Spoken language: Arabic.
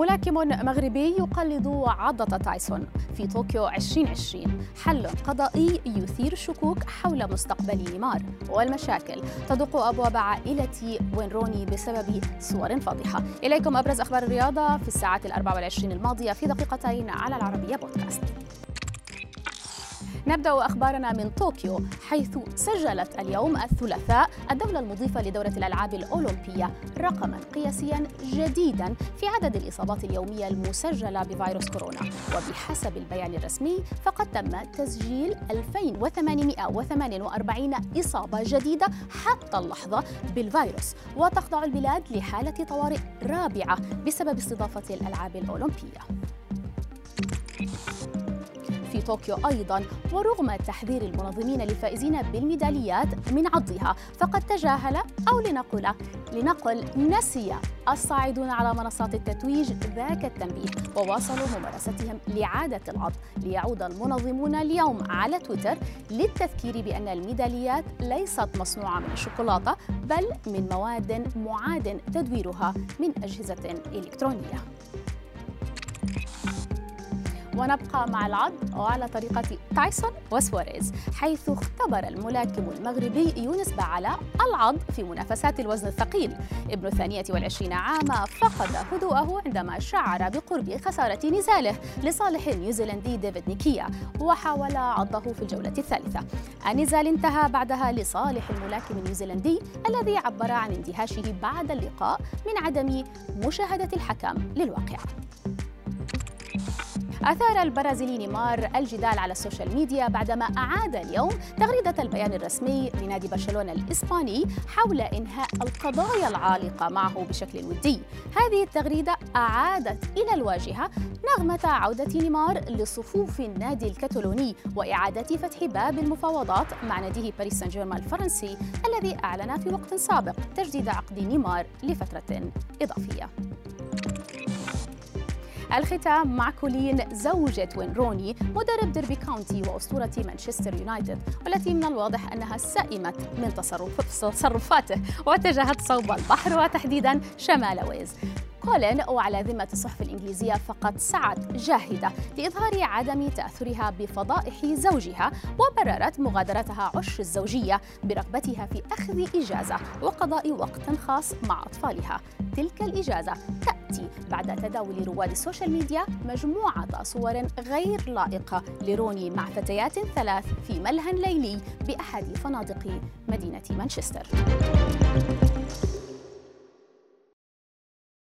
ملاكم مغربي يقلد عضة تايسون في طوكيو 2020 حل قضائي يثير الشكوك حول مستقبل نيمار والمشاكل. تدق أبواب عائلة وين روني بسبب صور فاضحة. إليكم أبرز أخبار الرياضة في الساعات الأربع والعشرين الماضية في دقيقتين على العربية بودكاست. نبدأ أخبارنا من طوكيو حيث سجلت اليوم الثلاثاء الدولة المضيفة لدورة الألعاب الأولمبية رقما قياسيا جديدا في عدد الإصابات اليومية المسجلة بفيروس كورونا. وبحسب البيان الرسمي فقد تم تسجيل 2848 إصابة جديدة حتى اللحظة بالفيروس. وتخضع البلاد لحالة طوارئ رابعة بسبب استضافة الألعاب الأولمبية. طوكيو أيضا ورغم تحذير المنظمين للفائزين بالميداليات من عضها فقد تجاهل أو لنقل لنقل نسي الصاعدون على منصات التتويج ذاك التنبيه وواصلوا ممارستهم لعادة العض ليعود المنظمون اليوم على تويتر للتذكير بأن الميداليات ليست مصنوعة من الشوكولاتة بل من مواد معاد تدويرها من أجهزة إلكترونية. ونبقى مع العض وعلى طريقة تايسون وسواريز حيث اختبر الملاكم المغربي يونس بعلا العض في منافسات الوزن الثقيل. ابن الثانية والعشرين عاما فقد هدوءه عندما شعر بقرب خسارة نزاله لصالح النيوزيلندي ديفيد نيكيا وحاول عضه في الجولة الثالثة. النزال انتهى بعدها لصالح الملاكم النيوزيلندي الذي عبر عن اندهاشه بعد اللقاء من عدم مشاهدة الحكم للواقعة أثار البرازيلي نيمار الجدال على السوشيال ميديا بعدما أعاد اليوم تغريدة البيان الرسمي لنادي برشلونة الإسباني حول إنهاء القضايا العالقة معه بشكل ودي. هذه التغريدة أعادت إلى الواجهة نغمة عودة نيمار لصفوف النادي الكتالوني وإعادة فتح باب المفاوضات مع ناديه باريس سان جيرمان الفرنسي الذي أعلن في وقت سابق تجديد عقد نيمار لفترة إضافية. الختام مع كولين زوجة وين روني مدرب ديربي كاونتي وأسطورة مانشستر يونايتد والتي من الواضح أنها سئمت من تصرف تصرفاته واتجهت صوب البحر وتحديدا شمال ويلز. كولين وعلى ذمة الصحف الإنجليزية فقد سعت جاهدة لإظهار عدم تأثرها بفضائح زوجها وبررت مغادرتها عش الزوجية برغبتها في أخذ إجازة وقضاء وقت خاص مع أطفالها. تلك الإجازة تأتي بعد تداول رواد السوشيال ميديا مجموعة صور غير لائقة لروني مع فتيات ثلاث في ملهى ليلي بأحد فنادق مدينة مانشستر.